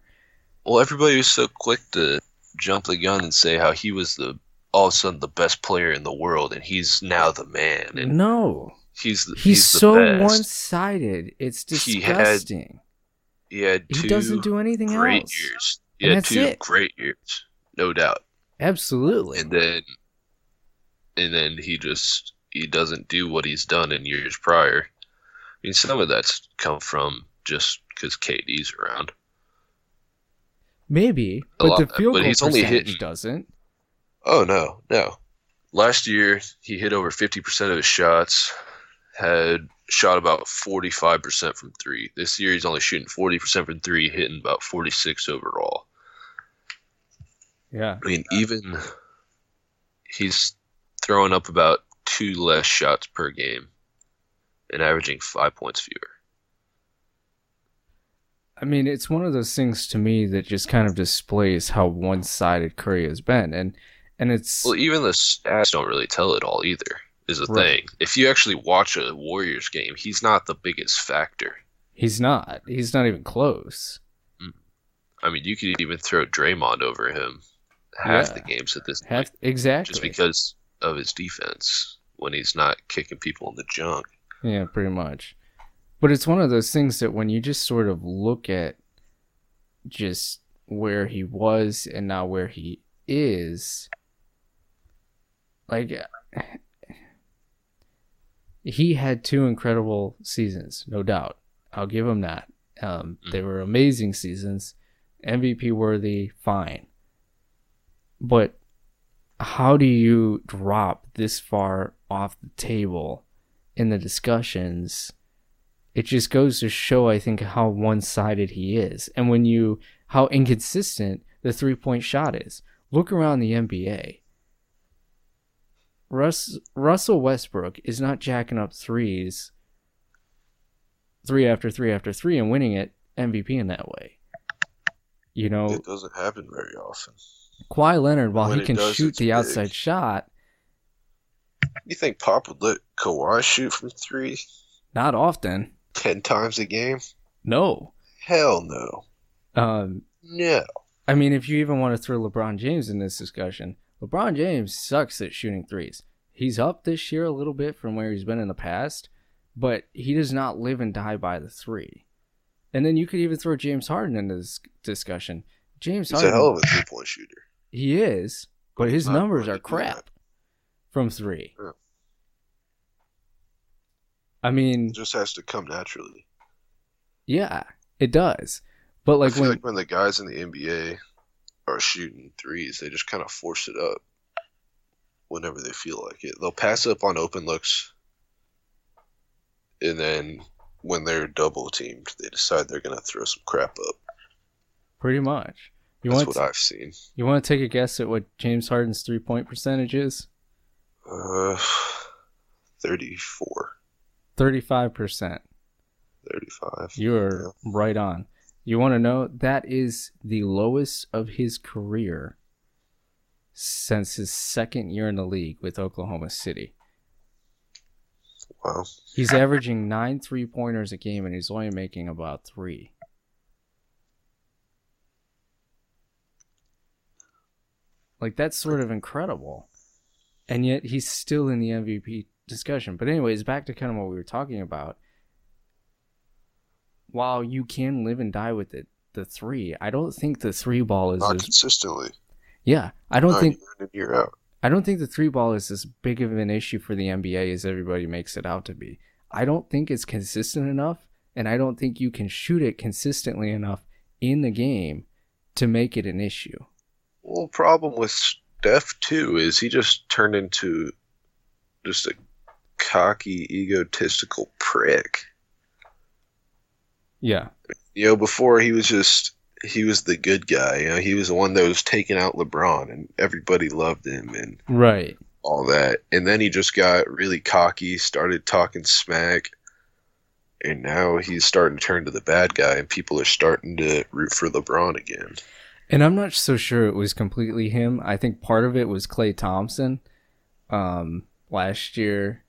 Well, everybody was so quick to jump the gun and say how he was the all of a sudden the best player in the world, and he's now the man, and No. he's the, He's, he's the so one sided. It's He had disgusting. He had He, doesn't do anything great else. years. He And had two it. great years, no doubt. Absolutely. and then and then he just he doesn't do what he's done in years prior. I mean, some of that's come from just because KD's around. Maybe, but lot- the field but goal he's only percentage hitting- doesn't. Oh no, no. Last year he hit over fifty percent of his shots, had shot about forty five percent from three. This year he's only shooting forty percent from three, hitting about forty six overall. Yeah. I mean, even he's throwing up about two less shots per game and averaging five points fewer. I mean, it's one of those things to me that just kind of displays how one-sided Curry has been, and and it's Well, even the stats don't really tell it all either. Is a Right. thing. If you actually watch a Warriors game, he's not the biggest factor. he's not. He's not even close. Mm. I mean, you could even throw Draymond over him half Yeah. the games at this Have, point, exactly. just because of his defense when he's not kicking people in the junk. Yeah, pretty much. But it's one of those things that when you just sort of look at just where he was and now where he is, like *sighs* he had two incredible seasons, no doubt. I'll give him that. Um, they were amazing seasons, MVP worthy, fine. But how do you drop this far off the table in the discussions? It just goes to show, I think, how one sided he is. And when you, how inconsistent the three point shot is. Look around the NBA. Russ, Russell Westbrook is not jacking up threes three after three after three and winning it MVP in that way. You know, It doesn't happen very often. Kawhi Leonard, while When he can does, shoot the big. outside shot, You think Pop would let Kawhi shoot from three not often. ten times a game? No. Hell no. Um, No. I mean, if you even want to throw LeBron James in this discussion, LeBron James sucks at shooting threes. He's up this year a little bit from where he's been in the past, but he does not live and die by the three. And then you could even throw James Harden into this discussion. James He's Harden, a hell of a three point shooter. He is, but But his numbers are to do that. crap from three. Yeah. I mean, It just has to come naturally. yeah, it does. But like when like when the guys in the NBA are shooting threes, they just kind of force it up whenever they feel like it. They'll pass up on open looks, and then when they're double teamed, they decide they're gonna throw some crap up. pretty much, you That's want what I've seen. you want to take a guess at what James Harden's three point percentage is? Uh, 34, Thirty five percent. 35. You are right on. You want to know that is the lowest of his career since his second year in the league with Oklahoma City. Wow. He's averaging nine three pointers a game and he's only making about three. Like that's sort of incredible. And yet he's still in the MVP discussion. But anyways, back to kind of what we were talking about. While you can live and die with it, the three, I don't think the three ball is Not as, consistently. yeah. I don't Not think year in year out. I don't think the three ball is as big of an issue for the NBA as everybody makes it out to be. I don't think it's consistent enough, and I don't think you can shoot it consistently enough in the game to make it an issue. Well, problem with Steph too is he just turned into just a cocky, egotistical prick. Yeah. You know, before he was just he was the good guy. You know, he was the one that was taking out LeBron, and everybody loved him and Right. all that. And then he just got really cocky, started talking smack, and now he's starting to turn to the bad guy, and people are starting to root for LeBron again. And I'm not so sure it was completely him. I think part of it was Klay Thompson um, last year.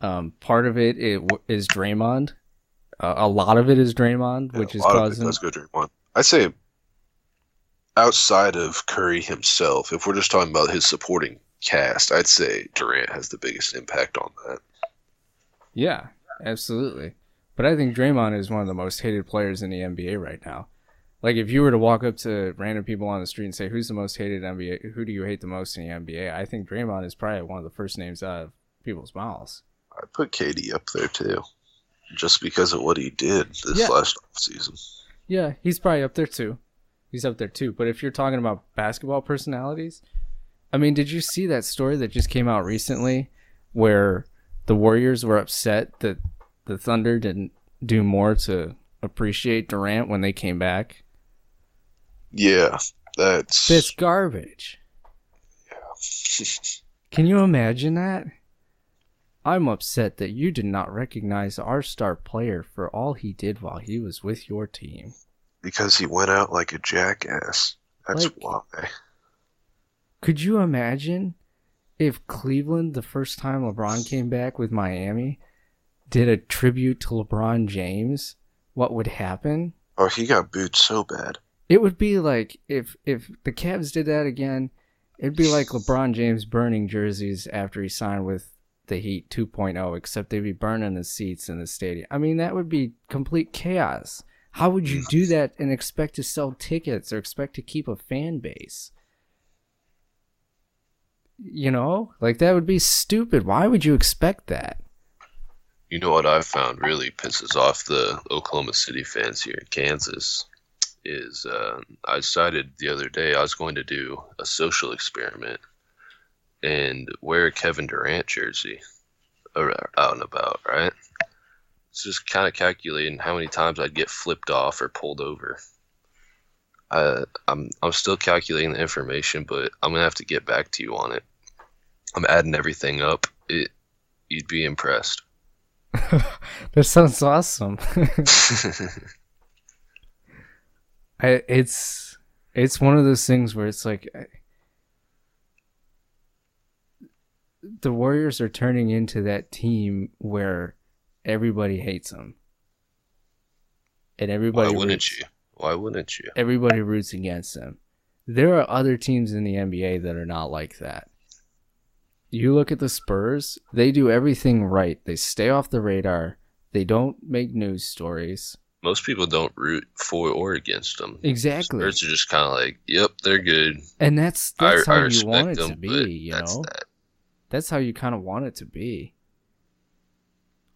Um, part of it, it w- is Draymond. Uh, a lot of it is Draymond, which Yeah, is of it causing. does go Draymond. I'd say outside of Curry himself, if we're just talking about his supporting cast, I'd say Durant has the biggest impact on that. Yeah, absolutely. But I think Draymond is one of the most hated players in the NBA right now. Like if you were to walk up to random people on the street and say who's the most hated NBA, who do you hate the most in the NBA? I think Draymond is probably one of the first names out of people's mouths. I'd put KD up there too, just because of what he did this Yeah. last season. Yeah, he's probably up there too. He's up there too. But if you're talking about basketball personalities, I mean, did you see that story that just came out recently where the Warriors were upset that the Thunder didn't do more to appreciate Durant when they came back? Yeah, that's That's garbage. Yeah. *laughs* Can you imagine that? I'm upset that you did not recognize our star player for all he did while he was with your team. because he went out like a jackass. That's Like- why. Could you imagine if Cleveland, the first time LeBron came back with Miami, did a tribute to LeBron James? What would happen? Oh, he got booed so bad. It would be like if if the Cavs did that again, it'd be like LeBron James burning jerseys after he signed with the Heat 2.0, except they'd be burning the seats in the stadium. I mean, that would be complete chaos. How would you do that and expect to sell tickets or expect to keep a fan base? You know, like that would be stupid. Why would you expect that? You know what I've found really pisses off the Oklahoma City fans here in Kansas is uh, I decided the other day I was going to do a social experiment and wear a Kevin Durant jersey out and about, right? It's just kind of calculating how many times I'd get flipped off or pulled over. I, I'm I'm still calculating the information, but I'm gonna have to get back to you on it. I'm adding everything up. It you'd be impressed. *laughs* that sounds awesome. *laughs* *laughs* I, it's it's one of those things where it's like I- the Warriors are turning into that team where everybody hates them, and everybody. Why wouldn't roots, you? Why wouldn't you? everybody roots against them. there are other teams in the NBA that are not like that. You look at the Spurs, they do everything right. They stay off the radar. They don't make news stories. Most people don't root for or against them. Exactly. Spurs are just kind of like, yep, they're good. And that's that's I, I how you want it them, to be, you that's know? that. That's how you kind of want it to be.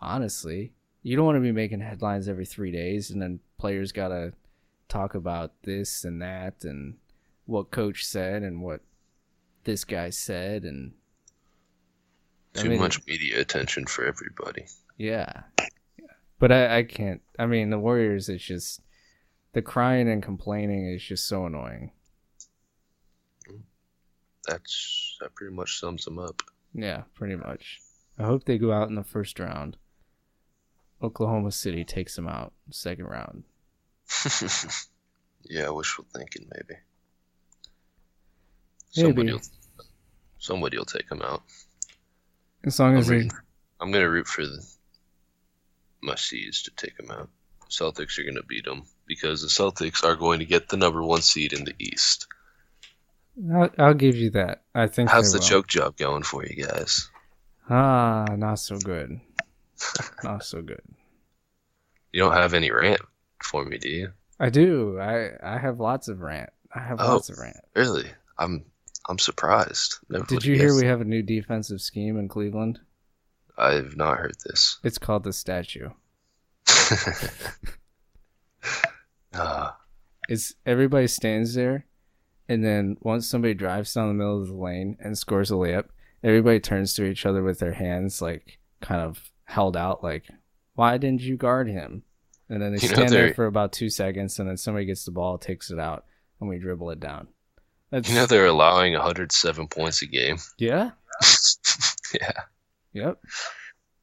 Honestly, you don't want to be making headlines every 3 days and then players got to talk about this and that and what coach said and what this guy said and I Too mean- much media attention for everybody. Yeah. But I, I can't. I mean, the Warriors, it's just the crying and complaining is just so annoying. That's that pretty much sums them up. Yeah, pretty much. I hope they go out in the first round. Oklahoma City takes them out second round. *laughs* yeah, wishful thinking maybe. Maybe. Somebody will, somebody will take them out. As long as I'm they, rooting, I'm gonna root for the, my C's to take them out. Celtics are gonna beat them because the Celtics are going to get the number one seed in the East. I'll, I'll give you that. I think. How's the will. choke job going for you guys? Ah, not so good. *laughs* not so good. You don't have any rant for me, do you? I do. I I have lots of rant. I have Oh. lots of rant. Really? I'm I'm surprised. Never Did you hear guessed. we have a new defensive scheme in Cleveland? I've not heard this. It's called the statue. Ah, *laughs* It's everybody stands there, and then once somebody drives down the middle of the lane and scores a layup, everybody turns to each other with their hands like kind of held out, like, "Why didn't you guard him?" And then they *laughs* You stand there for about two seconds, and then somebody gets the ball, takes it out, and we dribble it down. That's you know they're allowing 107 points a game. yeah, *laughs* yeah, yep,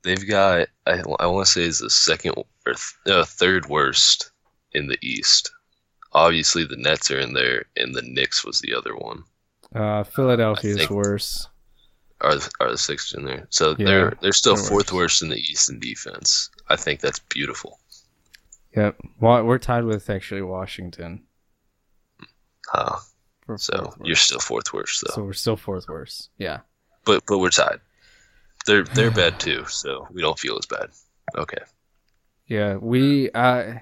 they've got I, I want to say is the second or th- no, third worst in the East. Obviously, the Nets are in there, and the Knicks was the other one. uh, Philadelphia is worse. Are the, are the Sixers in there? So Yeah, they're they're still they're fourth worse. worst in the East in defense. I think that's beautiful. Yep, Wa- we're tied with actually Washington. Huh. So you're still fourth worst though. so we're still fourth worst. Yeah. but but we're tied. They're they're bad too, so we don't feel as bad. Okay. Yeah, we uh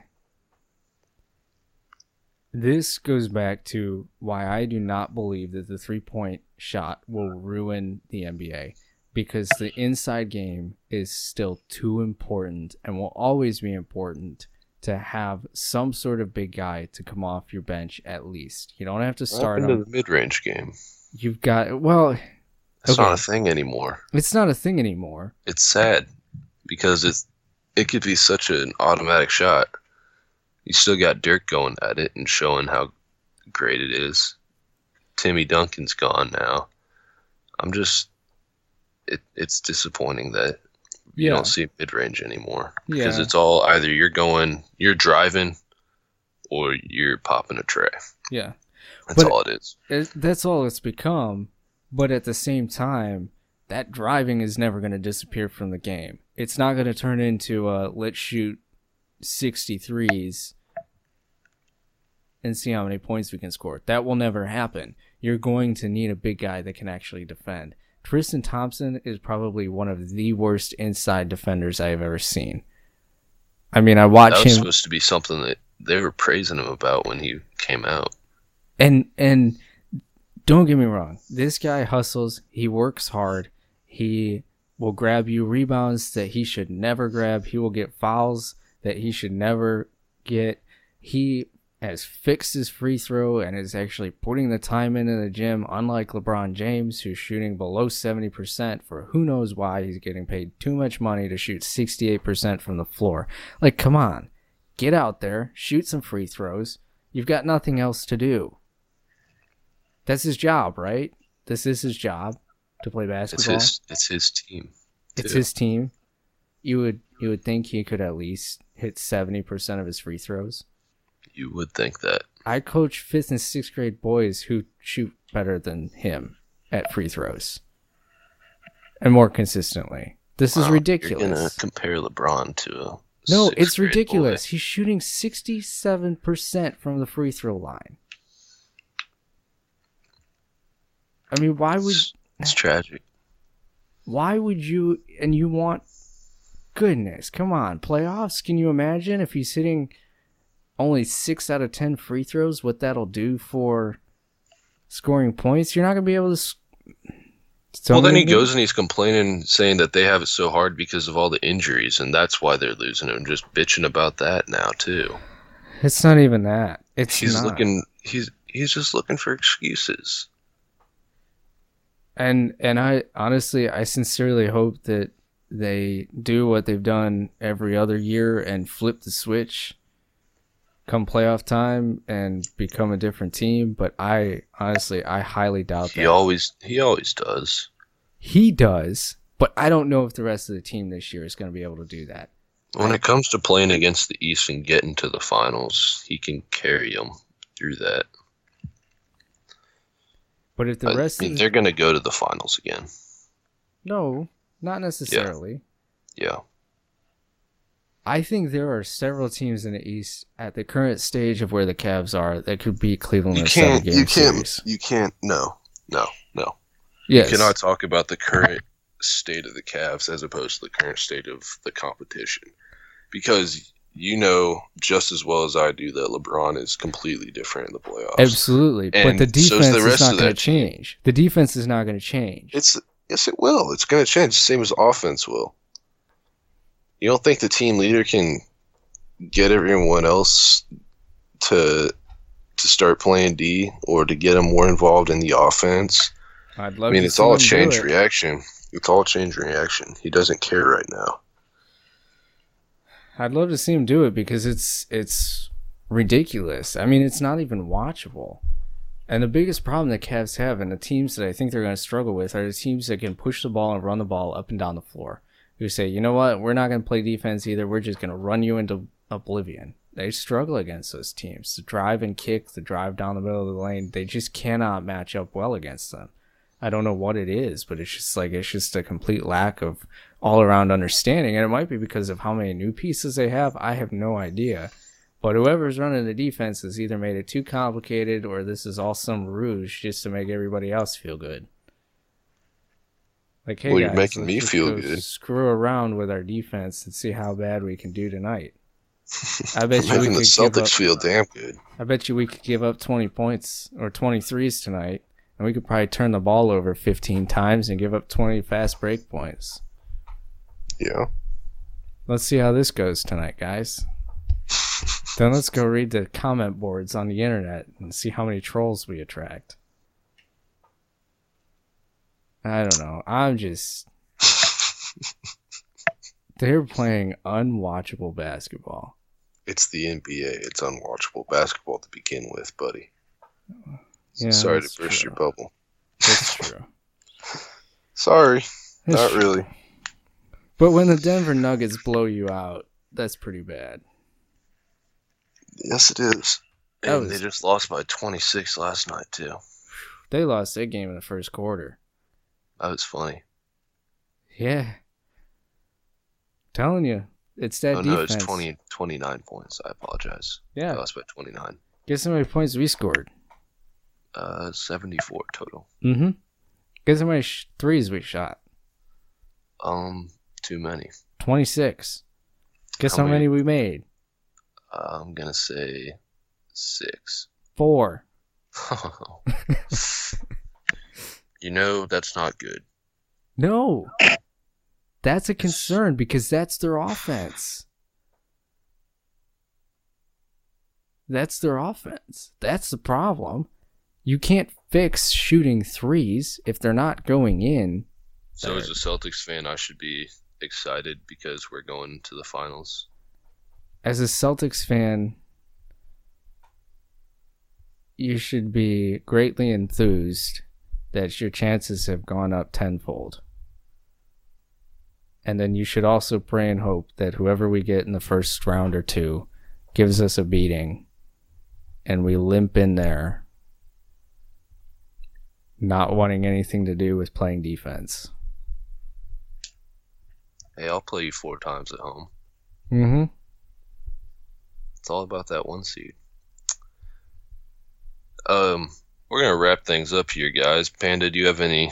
this goes back to why I do not believe that the three-point shot will ruin the NBA because the inside game is still too important and will always be important to have some sort of big guy to come off your bench at least. You don't have to start into the mid range game. You've got well, It's Okay. not a thing anymore. it's not a thing anymore. It's sad because it's it could be such an automatic shot. You still got Dirk going at it and showing how great it is. Timmy Duncan's gone now. I'm just it it's disappointing that you Yeah. don't see mid range anymore. Because Yeah. it's all either you're going you're driving or you're popping a trey. Yeah. That's But- all it is. it, that's all it's become. But at the same time, that driving is never going to disappear from the game. It's not going to turn into a let's shoot 63s and see how many points we can score. That will never happen. You're going to need a big guy that can actually defend. Tristan Thompson is probably one of the worst inside defenders I have ever seen. I mean, I watched That watch was him supposed to be something that they were praising him about when he came out. and and don't get me wrong. This guy hustles. He works hard. He will grab you rebounds that he should never grab. He will get fouls that he should never get. He has fixed his free throw and is actually putting the time in in the gym unlike lebron james who's shooting below 70% for who knows why. He's getting paid too much money to shoot 68% from the floor. Like come on. Get out there. Shoot some free throws. You've got nothing else to do that's his job, right? This is his job to play It's basketball. his it's his team. It's his team. You would you would think he could at least hit seventy percent of his free throws. You would think that. I coach fifth and sixth grade boys who shoot better than him at free throws, and more consistently. This is Wow, You're ridiculous. gonna compare LeBron to a No, it's ridiculous. boy. He's shooting sixty-seven percent from the free throw line. I mean, why would It's, tragic. why would you and you want goodness come on playoffs can you imagine if he's hitting only six out of ten free throws what that'll do for scoring points you're not gonna be able to so well, then he goes and he's complaining, saying that they have it so hard because of all the injuries, and that's why they're losing. And just bitching about that now too. it's not even that it's He's not. looking. He's he's just looking for excuses. And and i honestly i sincerely hope that they do what they've done every other year and flip the switch come playoff time and become a different team but i honestly i highly doubt He that always he always does. he does but i don't know if the rest of the team this year is going to be able to do that When it comes to playing against the East and getting to the finals, he can carry them through that. But if the I rest mean, they're going to go to the finals again. no not necessarily Yeah. yeah. I think there are several teams in the East at the current stage of where the Cavs are that could beat Cleveland You in a seven can't. You can't. series. You can't. No. No. No. Yes. You cannot talk about the current state of the Cavs as opposed to the current state of the competition, because you know just as well as I do that LeBron is completely different in the playoffs. Absolutely. But And the so's defense the is rest not going to change. The defense is not going to change. It's yes, it will. It's going to change, same as offense will. You don't think the team leader can get everyone else to to start playing D or to get them more involved in the offense? I'd love I mean, it's all a change it. reaction. It's all a change reaction. He doesn't care right now. I'd love to see him do it because it's it's ridiculous. I mean, it's not even watchable. And the biggest problem the Cavs have, and the teams that I think they're going to struggle with, are the teams that can push the ball and run the ball up and down the floor. Who say, you know what, we're not going to play defense either. We're just going to run you into oblivion. They struggle against those teams. The drive and kick, the drive down the middle of the lane, they just cannot match up well against them. I don't know what it is, but it's just like it's just a complete lack of all around understanding. And it might be because of how many new pieces they have. I have no idea. But whoever's running the defense has either made it too complicated or this is all some ruse just to make everybody else feel good. Like, hey, Well, you're guys, making me feel go good. Screw around with our defense and see how bad we can do tonight. *laughs* I bet you we the could give Celtics up, feel damn good. I bet you we could give up 20 points or 23s tonight, and we could probably turn the ball over 15 times and give up 20 fast break points. Yeah. Let's see how this goes tonight, guys. then let's go read the comment boards on the internet and see how many trolls we attract. I don't know. I'm just. They're playing unwatchable basketball. It's the NBA. It's unwatchable basketball to begin with, buddy. Yeah, Sorry to burst true. your bubble. That's true. *laughs* Sorry, That's not true. really. But when the Denver Nuggets blow you out, that's pretty bad. Yes, it is. That And was- they just lost by 26 last night too. They lost that game in the first quarter. That was funny. Yeah. Telling you, it's that oh no, defense. it's 20, 29 points. I apologize. Yeah. They lost by 29. Guess how many points we scored? Uh, 74 total. Mm-hmm. Guess how many sh- threes we shot? Um, too many. 26. Guess How how, many? many we made? Uh, I'm gonna say six. Four. *laughs* you know that's not good. No. That's a concern because that's their offense. That's their offense. That's the problem. You can't fix shooting threes if they're not going in. So as a Celtics fan, I should be excited because we're going to the finals. As a Celtics fan, you should be greatly enthused that your chances have gone up tenfold. And then you should also pray and hope that whoever we get in the first round or two gives us a beating and we limp in there not wanting anything to do with playing defense. Hey, I'll play you four times at home. Mm-hmm. It's all about that one seed. Um, we're gonna wrap things up here, guys. Panda, do you have any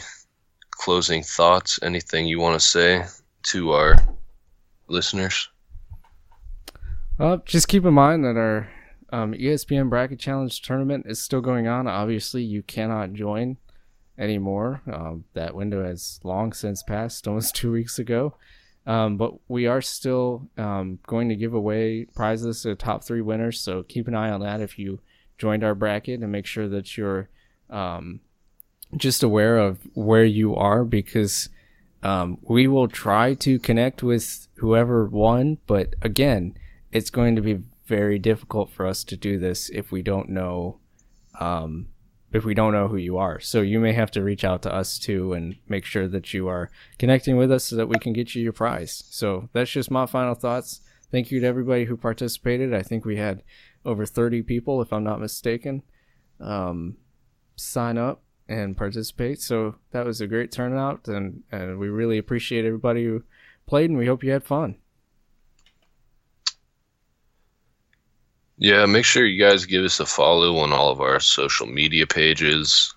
closing thoughts? Anything you want to say to our listeners? Well, just keep in mind that our um, ESPN Bracket Challenge tournament is still going on. Obviously, you cannot join anymore. Um, that window has long since passed, *laughs* almost two weeks ago. Um, but we are still um, going to give away prizes to the top three winners. So keep an eye on that if you joined our bracket and make sure that you're um, just aware of where you are because um, we will try to connect with whoever won. But again, it's going to be very difficult for us to do this if we don't know um, if we don't know who you are. So you may have to reach out to us too and make sure that you are connecting with us so that we can get you your prize. So that's just my final thoughts. Thank you to everybody who participated. I think we had over 30 people, if I'm not mistaken, um, sign up and participate. So that was a great turnout, and, and we really appreciate everybody who played, and we hope you had fun. Yeah, make sure you guys give us a follow on all of our social media pages.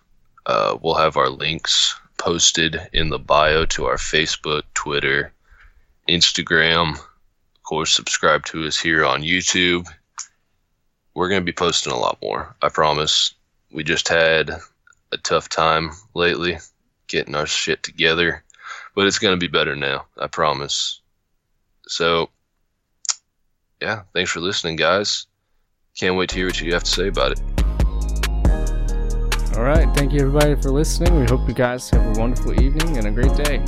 Uh, we'll have our links posted in the bio to our Facebook, Twitter, Instagram. Of course, subscribe to us here on YouTube. We're going to be posting a lot more, I promise. We just had a tough time lately getting our shit together, but it's going to be better now, I promise. So, yeah, thanks for listening, guys. Can't wait to hear what you have to say about it. All right. Thank you, everybody, for listening. We hope you guys have a wonderful evening and a great day.